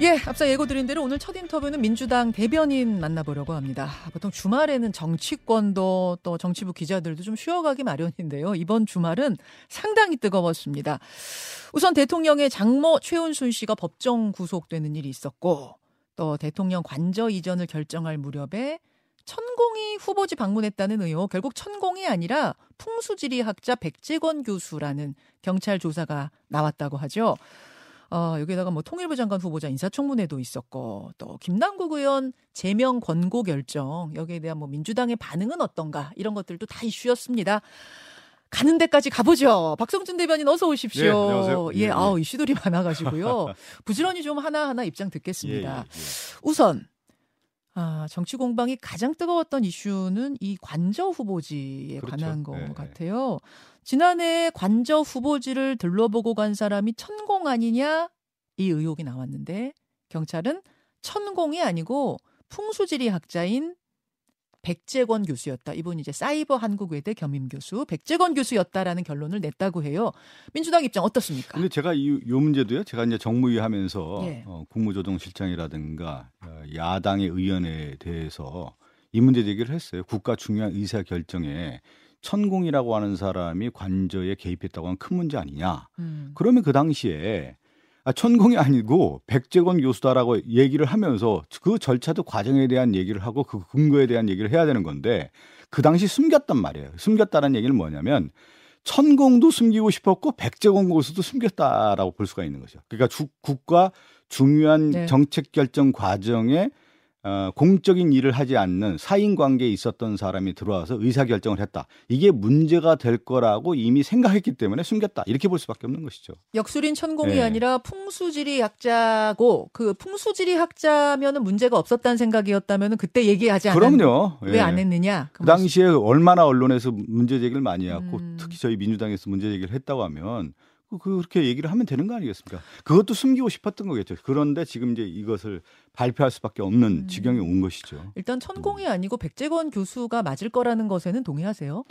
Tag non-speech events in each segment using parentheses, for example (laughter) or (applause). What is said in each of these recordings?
예, 앞서 예고드린 대로 오늘 첫 인터뷰는 민주당 대변인 만나보려고 합니다. 보통 주말에는 정치권도 또 정치부 기자들도 좀 쉬어가기 마련인데요. 이번 주말은 상당히 뜨거웠습니다. 우선 대통령의 장모 최은순 씨가 법정 구속되는 일이 있었고 또 대통령 관저 이전을 결정할 무렵에 천공이 후보지 방문했다는 의혹, 결국 천공이 아니라 풍수지리학자 백재권 교수라는 경찰 조사가 나왔다고 하죠. 어, 여기다가 뭐 통일부 장관 후보자 인사청문회도 있었고 또 김남국 의원 제명 권고 결정 여기에 대한 뭐 민주당의 반응은 어떤가 이런 것들도 다 이슈였습니다. 가는 데까지 가보죠. 박성준 대변인 어서 오십시오. 네, 안녕하세요. 예, 예, 아우 이슈들이 많아가지고요. (laughs) 부지런히 좀 하나 하나 입장 듣겠습니다. 예, 예, 예. 우선 아, 정치 공방이 가장 뜨거웠던 이슈는 이 관저 후보지에 그렇죠. 관한 것 네. 같아요. 지난해 관저 후보지를 들러보고 간 사람이 천공 아니냐 이 의혹이 나왔는데 경찰은 천공이 아니고 풍수지리 학자인 백재권 교수였다. 이분 이제 사이버 한국외대 겸임 교수 백재권 교수였다라는 결론을 냈다고 해요. 민주당 입장 어떻습니까? 근데 제가 이, 요 문제도요. 제가 이제 정무위 하면서 예. 어, 국무조정실장이라든가 어, 야당의 의원에 대해서 이 문제 제기를 했어요. 국가 중요한 의사 결정에 천공이라고 하는 사람이 관저에 개입했다고 하는 큰 문제 아니냐. 음. 그러면 그 당시에 아, 천공이 아니고 백재권 교수다라고 얘기를 하면서 그 절차도 과정에 대한 얘기를 하고 그 근거에 대한 얘기를 해야 되는 건데 그 당시 숨겼단 말이에요. 숨겼다는 얘기는 뭐냐면 천공도 숨기고 싶었고 백재권 교수도 숨겼다라고 볼 수가 있는 거죠. 그러니까 주, 국가 중요한 네. 정책 결정 과정에 어, 공적인 일을 하지 않는 사인 관계에 있었던 사람이 들어와서 의사 결정을 했다. 이게 문제가 될 거라고 이미 생각했기 때문에 숨겼다. 이렇게 볼 수밖에 없는 것이죠. 역술인 천공이 네. 아니라 풍수지리 학자고 그 풍수지리 학자면은 문제가 없었다는 생각이었다면은 그때 얘기하지 않았 그럼요. 왜안 예. 했느냐? 그, 그 당시에 얼마나 언론에서 문제 제기를 많이 했고 음. 특히 저희 민주당에서 문제 제기를 했다고 하면 그, 그렇게 얘기를 하면 되는 거 아니겠습니까? 그것도 숨기고 싶었던 거겠죠. 그런데 지금 이제 이것을 발표할 수밖에 없는 음. 지경에 온 것이죠. 일단 천공이 아니고 백재권 교수가 맞을 거라는 것에는 동의하세요?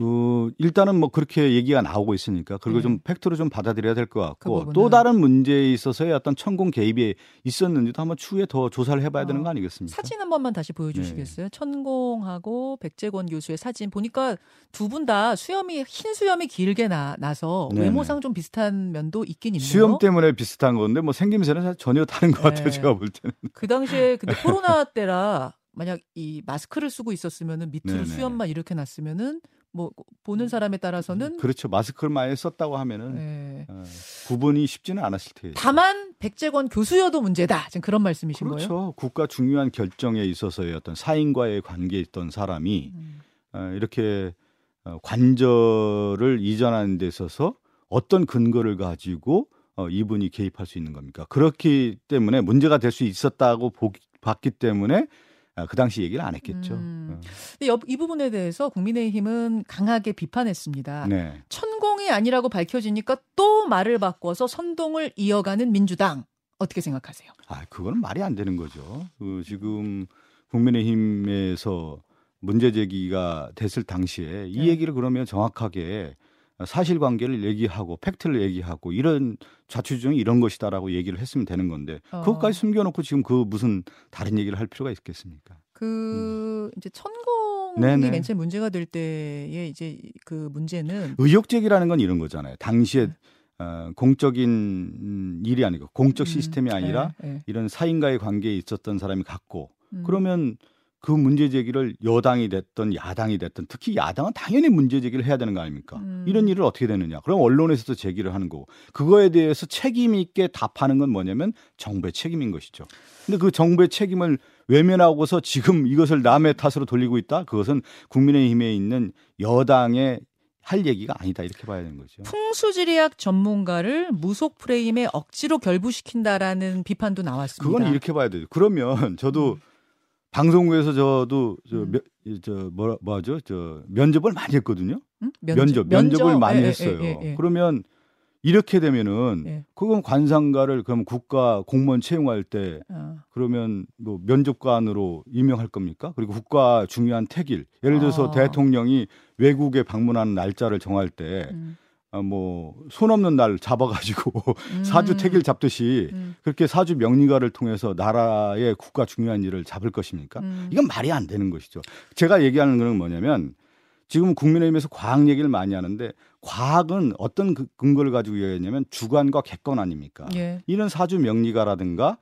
그 일단은 뭐 그렇게 얘기가 나오고 있으니까 그리고 네. 좀 팩트로 좀 받아들여야 될 것 같고 그 또 다른 문제에 있어서의 어떤 천공 개입이 있었는지도 한번 추후에 더 조사를 해봐야 어, 되는 거 아니겠습니까? 사진 한 번만 다시 보여주시겠어요? 네. 천공하고 백재권 교수의 사진 보니까 두 분 다 수염이 흰 수염이 길게 나, 나서 네네. 외모상 좀 비슷한 면도 있긴 있네요. 수염 때문에 비슷한 건데 뭐 생김새는 전혀 다른 것 같아요. 네. 제가 볼 때는. (laughs) 그 당시에 근데 코로나 (laughs) 때라 만약 이 마스크를 쓰고 있었으면은 밑으로 네네. 수염만 이렇게 났으면은 뭐 보는 사람에 따라서는 그렇죠 마스크를 많이 썼다고 하면은 네. 어, 구분이 쉽지는 않았을 테죠. 다만 백재권 교수여도 문제다. 지금 그런 말씀이신 그렇죠. 거예요? 그렇죠. 국가 중요한 결정에 있어서의 어떤 사인과의 관계에 있던 사람이 음. 어, 이렇게 어, 관절을 이전하는 데 있어서 어떤 근거를 가지고 어, 이분이 개입할 수 있는 겁니까? 그렇기 때문에 문제가 될 수 있었다고 보기, 봤기 때문에 아, 그 당시 얘기를 안 했겠죠. 음. 어. 근데 이 부분에 대해서 국민의힘은 강하게 비판했습니다. 네. 천공이 아니라고 밝혀지니까 또 말을 바꿔서 선동을 이어가는 민주당 어떻게 생각하세요? 아, 그거는 말이 안 되는 거죠. 그 지금 국민의힘에서 문제 제기가 됐을 당시에 이 네. 얘기를 그러면 정확하게 사실관계를 얘기하고 팩트를 얘기하고 이런 좌추정이 이런 것이다라고 얘기를 했으면 되는 건데 어. 그것까지 숨겨놓고 지금 그 무슨 다른 얘기를 할 필요가 있겠습니까? 그 음. 이제 천공이 맨 처음 문제가 될 때에 이제 그 문제는 의혹 제기라는 건 이런 거잖아요. 당시에 네. 어, 공적인 일이 아니고 공적 음, 시스템이 아니라 네, 네. 이런 사인과의 관계에 있었던 사람이 갖고 음. 그러면 그 문제 제기를 여당이 됐던 야당이 됐던 특히 야당은 당연히 문제 제기를 해야 되는 거 아닙니까? 음. 이런 일을 어떻게 되느냐? 그럼 언론에서도 제기를 하는 거고 그거에 대해서 책임 있게 답하는 건 뭐냐면 정부의 책임인 것이죠. 근데 그 정부의 책임을 외면하고서 지금 이것을 남의 탓으로 돌리고 있다? 그것은 국민의힘에 있는 여당의 할 얘기가 아니다 이렇게 봐야 되는 거죠. 풍수지리학 전문가를 무속 프레임에 억지로 결부시킨다라는 비판도 나왔습니다. 그건 이렇게 봐야 돼요. 그러면 저도 음. 방송국에서 저도 저, 음. 면, 저 뭐라 뭐죠? 저 면접을 많이 했거든요. 음? 면접, 면접 을 많이 예, 예, 했어요. 예, 예, 그러면 이렇게 되면은 예. 그건 관상가를 그럼 국가 공무원 채용할 때 어. 그러면 뭐 면접관으로 임명할 겁니까? 그리고 국가 중요한 택일 예를 들어서 어. 대통령이 외국에 방문하는 날짜를 정할 때 음. 어, 뭐손 없는 날 잡아가지고 (laughs) 음. 사주 태길 잡듯이 음. 그렇게 사주 명리가를 통해서 나라의 국가 중요한 일을 잡을 것입니까? 음. 이건 말이 안 되는 것이죠. 제가 얘기하는 거는 뭐냐면 지금 국민의힘에서 과학 얘기를 많이 하는데 과학은 어떤 그 근거를 가지고 얘기했냐면 주관과 객관 아닙니까? 예. 이런 사주 명리가라든가 어,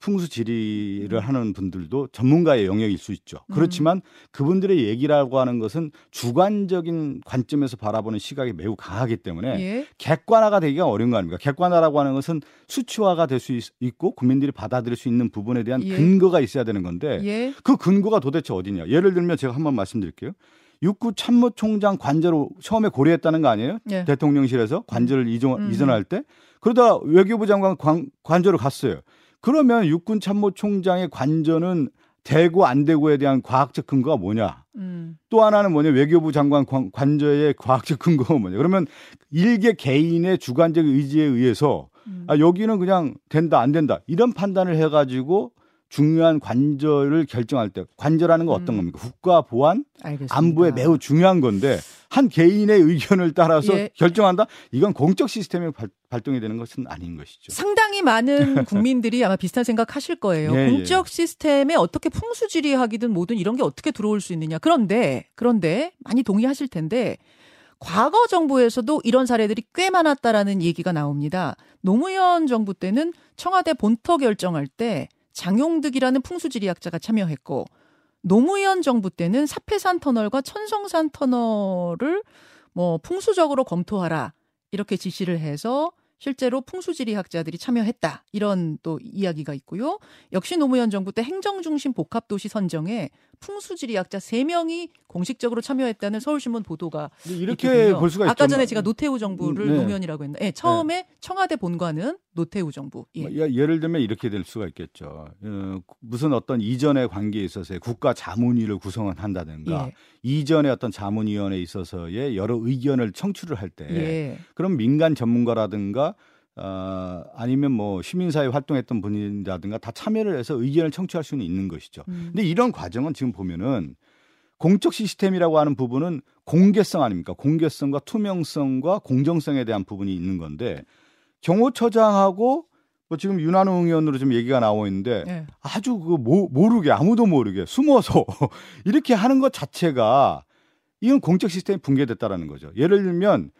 풍수 지리를 하는 분들도 전문가의 영역일 수 있죠. 음. 그렇지만 그분들의 얘기라고 하는 것은 주관적인 관점에서 바라보는 시각이 매우 강하기 때문에 예. 객관화가 되기가 어려운 거 아닙니까? 객관화라고 하는 것은 수치화가 될 수 있고 국민들이 받아들일 수 있는 부분에 대한 예. 근거가 있어야 되는 건데 예. 그 근거가 도대체 어디냐? 예를 들면 제가 한번 말씀드릴게요. 육구 참모총장 관저로 처음에 고려했다는 거 아니에요? 예. 대통령실에서 관저를 이전, 음. 이전할 때 그러다 외교부 장관 관, 관저로 갔어요. 그러면 육군 참모총장의 관저는 되고 안 되고에 대한 과학적 근거가 뭐냐? 음. 또 하나는 뭐냐? 외교부 장관 관저의 과학적 근거가 뭐냐? 그러면 일개 개인의 주관적 의지에 의해서 음. 아, 여기는 그냥 된다 안 된다 이런 판단을 해가지고 중요한 관절을 결정할 때 관절하는 건 어떤 음. 겁니까? 국가 보안 알겠습니다. 안보에 매우 중요한 건데 한 개인의 의견을 따라서 예. 결정한다? 이건 공적 시스템이 발, 발동이 되는 것은 아닌 것이죠. 상당히 많은 (laughs) 국민들이 아마 비슷한 생각 하실 거예요. 예, 예. 공적 예. 시스템에 어떻게 풍수지리하기든 뭐든 이런 게 어떻게 들어올 수 있느냐. 그런데 그런데 많이 동의하실 텐데 과거 정부에서도 이런 사례들이 꽤 많았다라는 얘기가 나옵니다. 노무현 정부 때는 청와대 본터 결정할 때 장용득이라는 풍수지리학자가 참여했고 노무현 정부 때는 사패산 터널과 천성산 터널을 뭐 풍수적으로 검토하라 이렇게 지시를 해서 실제로 풍수지리학자들이 참여했다. 이런 또 이야기가 있고요. 역시 노무현 정부 때 행정중심 복합도시 선정에 풍수지리학자 3명이 공식적으로 참여했다는 서울신문 보도가 이렇게 있거든요. 볼 수가 있죠. 아까 전에 제가 노태우 정부를 음, 네. 노무현이라고 했는데 네, 처음에 네. 청와대 본관은 노태우 정부. 예. 뭐, 예를 들면 이렇게 될 수가 있겠죠. 어, 무슨 어떤 이전의 관계에 있어서 국가 자문위를 구성을 한다든가 예. 이전의 어떤 자문위원회에 있어서의 여러 의견을 청취를 할때 예. 그럼 민간 전문가라든가 어, 아니면 뭐 시민사회 활동했던 분이라든가 다 참여를 해서 의견을 청취할 수는 있는 것이죠. 음. 근데 이런 과정은 지금 보면은 공적 시스템이라고 하는 부분은 공개성 아닙니까? 공개성과 투명성과 공정성에 대한 부분이 있는 건데 경호처장하고 뭐 지금 윤한홍 의원으로 좀 얘기가 나오고 있는데 네. 아주 그 모, 모르게 아무도 모르게 숨어서 (laughs) 이렇게 하는 것 자체가 이건 공적 시스템이 붕괴됐다라는 거죠. 예를 들면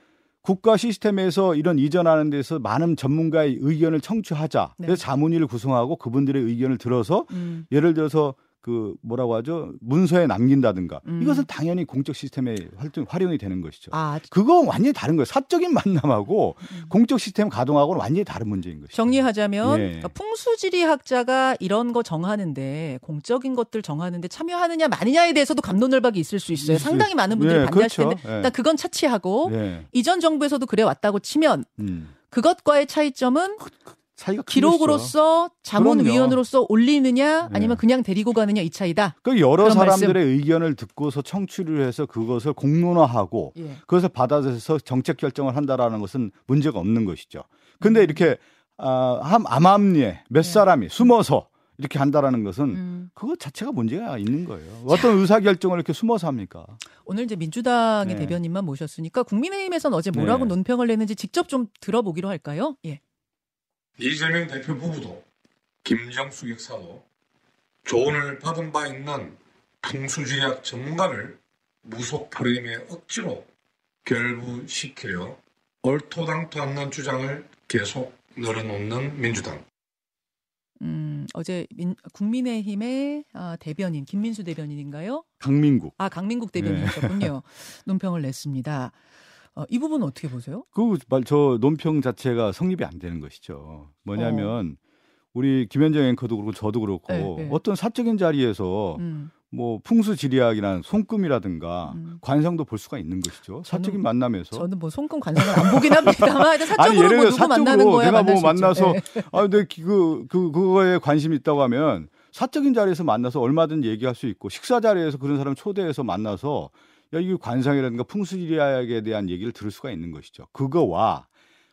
국가 시스템에서 이런 이전하는 데서 많은 전문가의 의견을 청취하자. 네. 그래서 자문위를 구성하고 그분들의 의견을 들어서 음. 예를 들어서 그 뭐라고 하죠 문서에 남긴다든가 음. 이것은 당연히 공적 시스템에 활동 활용이 되는 것이죠. 아, 그거 완전히 다른 거예요. 사적인 만남하고 음. 공적 시스템 가동하고는 완전히 다른 문제인 것이죠. 정리하자면 예. 그러니까 풍수지리학자가 이런 거 정하는데 공적인 것들 정하는데 참여하느냐 마느냐에 대해서도 감론을박이 있을 수 있어요. 상당히 많은 분들이 예, 반대하실 그렇죠. 텐데 일단 그건 차치하고 예. 이전 정부에서도 그래 왔다고 치면 음. 그것과의 차이점은 그, 그, 기록으로서 자문위원으로서 올리느냐 아니면 네. 그냥 데리고 가느냐 이 차이다. 그 여러 사람들의 말씀. 의견을 듣고서 청취를 해서 그것을 공론화하고 예. 그것을 받아들여서 정책 결정을 한다라는 것은 문제가 없는 것이죠. 근데 음. 이렇게 아, 암암리에 몇 네. 사람이 숨어서 이렇게 한다라는 것은 음. 그것 자체가 문제가 있는 거예요. 어떤 의사 결정을 이렇게 숨어서 합니까? 오늘 이제 민주당의 네. 대변인만 모셨으니까 국민의힘에서는 어제 뭐라고 네. 논평을 냈는지 직접 좀 들어보기로 할까요? 예. 이재명 대표 부부도 김정수 역사도 조언을 받은 바 있는 풍수지리학 전문가를 무속 프레임에 억지로 결부시키려 얼토당토 않는 주장을 계속 늘어놓는 민주당. 음, 어제 민, 국민의힘의 아, 대변인 김민수 대변인인가요? 강민국. 아 강민국 대변인이셨군요. 네. (laughs) 논평을 냈습니다. 어, 이 부분은 어떻게 보세요? 그저 논평 자체가 성립이 안 되는 것이죠. 뭐냐면 어. 우리 김현정 앵커도 그렇고 저도 그렇고 네, 네. 어떤 사적인 자리에서 음. 뭐 풍수지리학이나 손금이라든가 음. 관성도 볼 수가 있는 것이죠. 사적인 만남에서. 저는 뭐 손금 관성을 안 보긴 합니다만 (laughs) 사적으로 아니, 뭐 만나는 거야 내가 뭐 만나서 네. (laughs) 아 근데 그, 그 그거에 관심 이 있다고 하면 사적인 자리에서 만나서 얼마든 얘기할 수 있고 식사 자리에서 그런 사람 초대해서 만나서 야, 이 관상이라든가 풍수지리학에 대한 얘기를 들을 수가 있는 것이죠. 그거와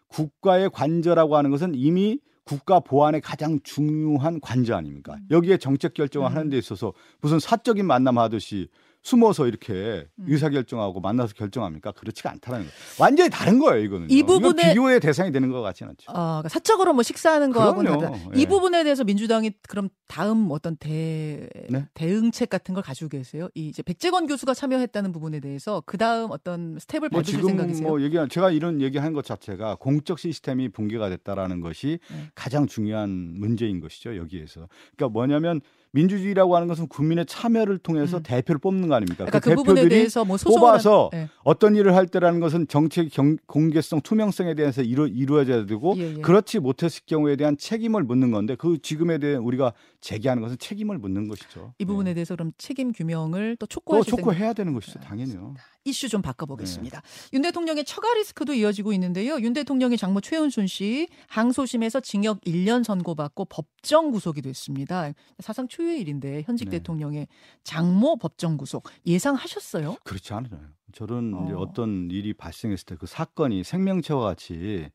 국가의 관저라고 하는 것은 이미 국가 보안의 가장 중요한 관저 아닙니까? 음. 여기에 정책 결정을 음. 하는 데 있어서 무슨 사적인 만남 하듯이 숨어서 이렇게 음. 의사 결정하고 만나서 결정합니까? 그렇지가 않다는 거. 완전히 다른 거예요, 이거는. 이 부분에 비교의 대상이 되는 것 같지는 않죠. 아, 그러니까 사적으로 뭐 식사하는 거하고는 다르다. 이 예. 부분에 대해서 민주당이 그럼 다음 어떤 대 네? 대응책 같은 걸 가지고 계세요? 이 이제 백재건 교수가 참여했다는 부분에 대해서 그 다음 어떤 스텝을 뭐 밟으실 생각이세요? 뭐 얘기 제가 이런 얘기한 것 자체가 공적 시스템이 붕괴가 됐다라는 것이 네. 가장 중요한 문제인 것이죠 여기에서. 그러니까 뭐냐면 민주주의라고 하는 것은 국민의 참여를 통해서 음. 대표를 뽑는 거 아닙니까? 그러니까 그, 그 부분에 대해서 뭐 뽑아서 네. 어떤 일을 할 때라는 것은 정책 경, 공개성, 투명성에 대해서 이루, 이루어져야 되고 예, 예. 그렇지 못했을 경우에 대한 책임을 묻는 건데 그 지금에 대해 우리가 제기하는 것은 책임을 묻는 것이죠. 이 부분에 네. 대해서 그럼 책임 규명을 또 촉구해야 되는 것이죠, 당연히요. 이슈 좀 바꿔보겠습니다. 네. 윤 대통령의 처가 리스크도 이어지고 있는데요. 윤 대통령의 장모 최은순 씨 항소심에서 징역 1년 선고받고 법정 구속이 됐습니다. 사상 초유의 일인데 현직 네. 대통령의 장모 법정 구속 예상하셨어요? 그렇지 않아요. 저는 어. 이제 어떤 일이 발생했을 때 그 사건이 생명체와 같이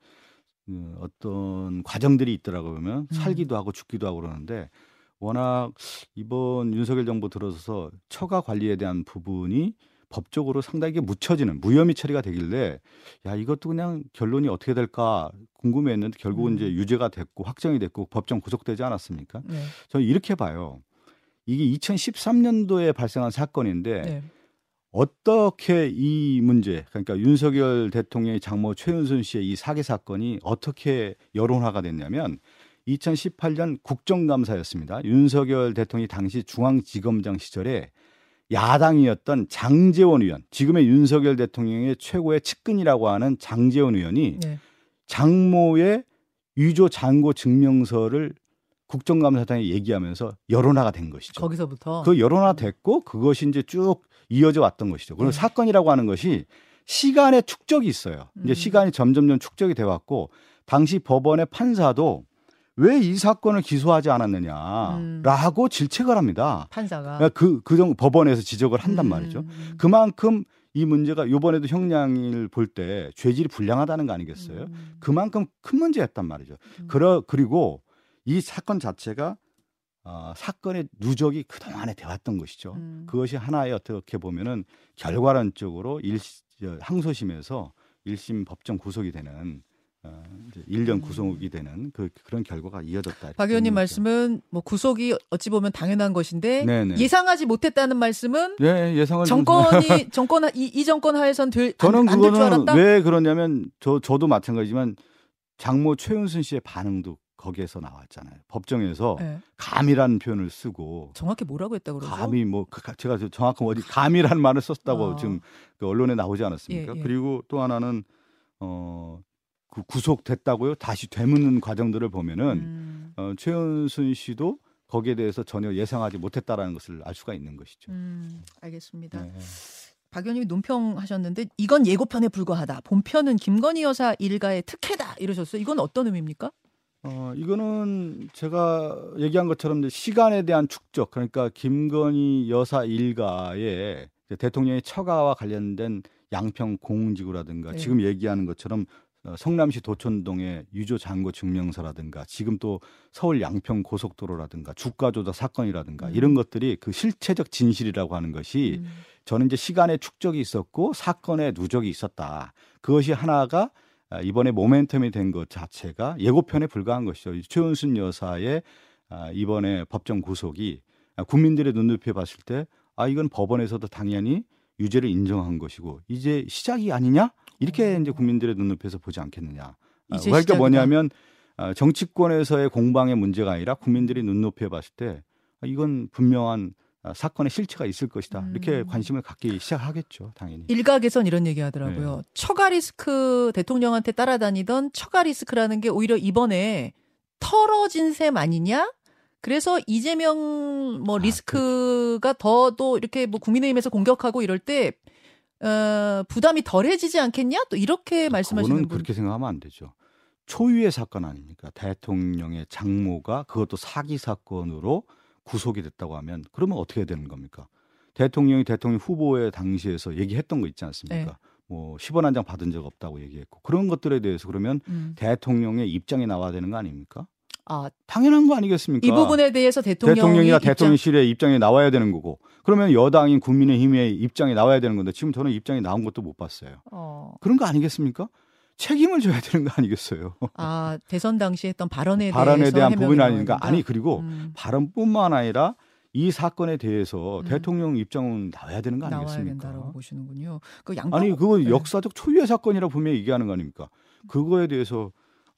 그 어떤 과정들이 있더라고요. 보면 음. 살기도 하고 죽기도 하고 그러는데 워낙 이번 윤석열 정부 들어서서 처가 관리에 대한 부분이 법적으로 상당히 묻혀지는 무혐의 처리가 되길래 야 이것도 그냥 결론이 어떻게 될까 궁금해했는데 결국은 음. 이제 유죄가 됐고 확정이 됐고 법정 구속되지 않았습니까? 네. 저는 이렇게 봐요. 이게 2013년도에 발생한 사건인데 네. 어떻게 이 문제 그러니까 윤석열 대통령의 장모 최은순 씨의 이 사기 사건이 어떻게 여론화가 됐냐면 2018년 국정감사였습니다. 윤석열 대통령이 당시 중앙지검장 시절에 야당이었던 장재원 의원, 지금의 윤석열 대통령의 최고의 측근이라고 하는 장재원 의원이 네. 장모의 유조 잔고 증명서를 국정감사장에 얘기하면서 여론화가 된 것이죠. 거기서부터 그 여론화 됐고 그것이 이제 쭉 이어져 왔던 것이죠. 그리고 네. 사건이라고 하는 것이 시간의 축적이 있어요. 이제 음. 시간이 점점점 축적이 돼 왔고 당시 법원의 판사도 왜 이 사건을 기소하지 않았느냐라고 음. 질책을 합니다. 판사가 그러니까 그, 그 정, 법원에서 지적을 한단 음. 말이죠. 그만큼 이 문제가 요번에도 형량을 볼 때 죄질이 불량하다는 거 아니겠어요? 음. 그만큼 큰 문제였단 말이죠. 음. 그러, 그리고 이 사건 자체가 어, 사건의 누적이 그동안에 되었던 것이죠. 음. 그것이 하나의 어떻게 보면은 결과론적으로 일, 항소심에서 1심 법정 구속이 되는 어, 이제 1년 음. 구속이 되는 그 그런 결과가 이어졌다. 박 의원님 말씀은 뭐 구속이 어찌 보면 당연한 것인데 네네. 예상하지 못했다는 말씀은 네, 예상을 정권이 (laughs) 정권 이, 이 정권 하에선 될 저는 안, 될줄 알았다. 왜 그러냐면 저 저도 마찬가지지만 장모 최은순 씨의 반응도 거기에서 나왔잖아요. 법정에서 네. 감이라는 표현을 쓰고 정확히 뭐라고 했다고 그러죠? 감이 뭐 그, 제가 정확한 어디 감이라는 말을 썼다고 어. 지금 그 언론에 나오지 않았습니까? 예, 예. 그리고 또 하나는 어 그 구속됐다고요? 다시 되묻는 과정들을 보면은 음. 어, 최은순 씨도 거기에 대해서 전혀 예상하지 못했다라는 것을 알 수가 있는 것이죠. 음, 알겠습니다. 네. 박 의원님이 논평하셨는데 이건 예고편에 불과하다. 본편은 김건희 여사 일가의 특혜다 이러셨어요. 이건 어떤 의미입니까? 어, 이거는 제가 얘기한 것처럼 시간에 대한 축적, 그러니까 김건희 여사 일가의 대통령의 처가와 관련된 양평 공지구라든가 네. 지금 얘기하는 것처럼 어, 성남시 도촌동의 유조 잔고 증명서라든가 지금 또 서울 양평 고속도로라든가 주가 조작 사건이라든가 음. 이런 것들이 그 실체적 진실이라고 하는 것이 음. 저는 이제 시간의 축적이 있었고 사건의 누적이 있었다. 그것이 하나가 아, 이번에 모멘텀이 된 것 자체가 예고편에 불과한 것이죠. 최은순 여사의 아, 이번에 법정 구속이 아, 국민들의 눈높이에 봤을 때 아, 이건 법원에서도 당연히 유죄를 인정한 것이고 이제 시작이 아니냐? 이렇게 이제 국민들의 눈높이에서 보지 않겠느냐. 아, 그러니까 뭐냐면 아, 정치권에서의 공방의 문제가 아니라 국민들이 눈높이에 봤을 때 아, 이건 분명한 사건의 실체가 있을 것이다. 이렇게 음. 관심을 갖기 시작하겠죠, 당연히. 일각에선 이런 얘기 하더라고요. 네. 처가 리스크 대통령한테 따라다니던 처가 리스크라는 게 오히려 이번에 털어진 셈 아니냐? 그래서 이재명 뭐 리스크가 아, 더또 이렇게 뭐 국민의힘에서 공격하고 이럴 때 어, 부담이 덜해지지 않겠냐? 또 이렇게 말씀하시는 분. 그렇게 생각하면 안 되죠. 초유의 사건 아닙니까? 대통령의 장모가 그것도 사기 사건으로 구속이 됐다고 하면 그러면 어떻게 되는 겁니까? 대통령이 대통령 후보의 당시에서 얘기했던 거 있지 않습니까? 네. 뭐 10원 한 장 받은 적 없다고 얘기했고 그런 것들에 대해서 그러면 음. 대통령의 입장이 나와야 되는 거 아닙니까? 아, 당연한 거 아니겠습니까? 이 부분에 대해서 대통령이 대통령이나 입장... 대통령실의 입장이 나와야 되는 거고 그러면 여당인 국민의힘의 입장이 나와야 되는 건데 지금 저는 입장이 나온 것도 못 봤어요. 어... 그런 거 아니겠습니까? 책임을 져야 되는 거 아니겠어요? 아 대선 당시 했던 발언에 발언에 대한 부분이 아닌가? 아니 그리고 음. 발언뿐만 아니라 이 사건에 대해서 음. 대통령 입장은 나와야 되는 거 아니겠습니까? 나와야 된다고 보시는군요. 그 양평... 아니 그거 네. 역사적 초유의 사건이라 분명히 얘기하는 거 아닙니까? 그거에 대해서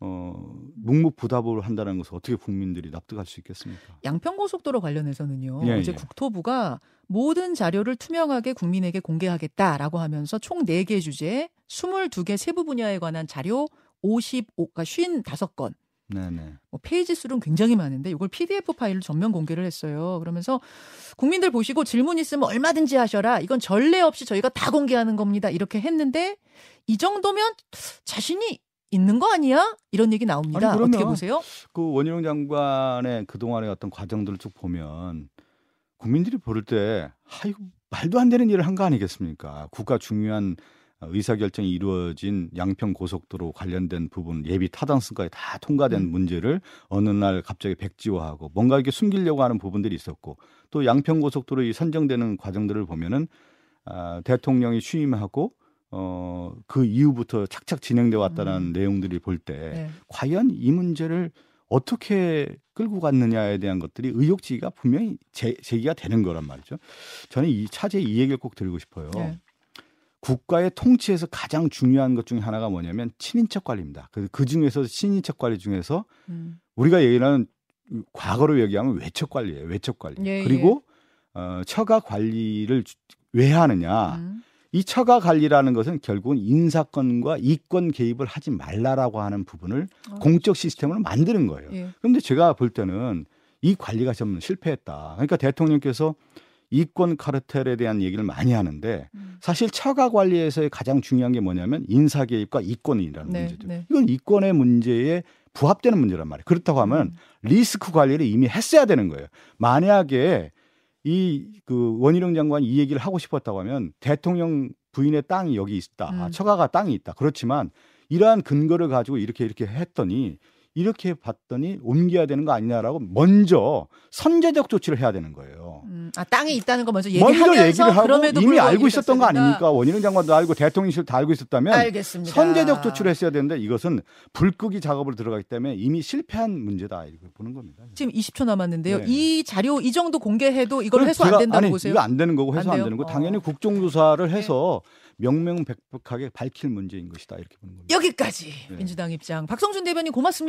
어, 묵묵부답을 한다는 것을 어떻게 국민들이 납득할 수 있겠습니까? 양평고속도로 관련해서는요. 예, 어제 예. 국토부가 모든 자료를 투명하게 국민에게 공개하겠다라고 하면서 총 4개 주제 22개 세부 분야에 관한 자료 55, 그러니까 55건 네네. 뭐 페이지 수는 굉장히 많은데 이걸 PDF 파일로 전면 공개를 했어요. 그러면서 국민들 보시고 질문 있으면 얼마든지 하셔라. 이건 전례 없이 저희가 다 공개하는 겁니다. 이렇게 했는데 이 정도면 자신이 있는 거 아니야? 이런 얘기 나옵니다. 아니, 어떻게 보세요? 그 원희룡 장관의 그동안의 어떤 과정들을 쭉 보면 국민들이 볼때 아이고 말도 안 되는 일을 한 거 아니겠습니까? 국가 중요한 의사결정이 이루어진 양평 고속도로 관련된 부분 예비 타당성까지 다 통과된 음. 문제를 어느 날 갑자기 백지화하고 뭔가 이렇게 숨기려고 하는 부분들이 있었고 또 양평 고속도로 이 선정되는 과정들을 보면은 아, 대통령이 취임하고 어, 그 이후부터 착착 진행돼 왔다는 음. 내용들이 볼때 네. 과연 이 문제를 어떻게 끌고 갔느냐에 대한 것들이 의혹지가 분명히 제, 제기가 되는 거란 말이죠. 저는 이 차제 이 얘기를 꼭 드리고 싶어요. 네. 국가의 통치에서 가장 중요한 것 중에 하나가 뭐냐면 친인척 관리입니다. 그, 그 중에서 친인척 관리 중에서 음. 우리가 얘기하는 과거로 얘기하면 외척 관리예요. 외척 관리. 예, 그리고 예. 어, 처가 관리를 왜 하느냐? 음. 이 처가 관리라는 것은 결국은 인사권과 이권 개입을 하지 말라라고 하는 부분을 어. 공적 시스템으로 만드는 거예요. 예. 그런데 제가 볼 때는 이 관리가 좀 실패했다. 그러니까 대통령께서 이권 카르텔에 대한 얘기를 많이 하는데 음. 사실 처가 관리에서의 가장 중요한 게 뭐냐면 인사 개입과 이권이라는 네, 문제죠. 네. 이건 이권의 문제에 부합되는 문제란 말이에요. 그렇다고 하면 음. 리스크 관리를 이미 했어야 되는 거예요. 만약에 이 그 원희룡 장관이 이 얘기를 하고 싶었다고 하면 대통령 부인의 땅이 여기 있다. 음. 처가가 땅이 있다. 그렇지만 이러한 근거를 가지고 이렇게 이렇게 했더니 이렇게 봤더니 옮겨야 되는 거 아니냐라고 먼저 선제적 조치를 해야 되는 거예요. 음, 아 땅이 있다는 거 먼저 얘기하면서 먼저 얘기를 하고 이미 알고 있었던 거 아닙니까? 원희룡 장관도 알고 대통령실 다 알고 있었다면 알겠습니다. 선제적 조치를 했어야 되는데 이것은 불끄기 작업을 들어가기 때문에 이미 실패한 문제다 이렇게 보는 겁니다. 지금 20초 남았는데요. 네. 이 자료 이 정도 공개해도 이걸 해소 안 된다고 아니, 보세요? 이거 안 되는 거고 해소 안, 안 되는 거 당연히 어. 국정조사를 네. 해서 네. 명명백백하게 밝힐 문제인 것이다 이렇게 보는 겁니다. 여기까지 네. 민주당 입장 박성준 대변인 고맙습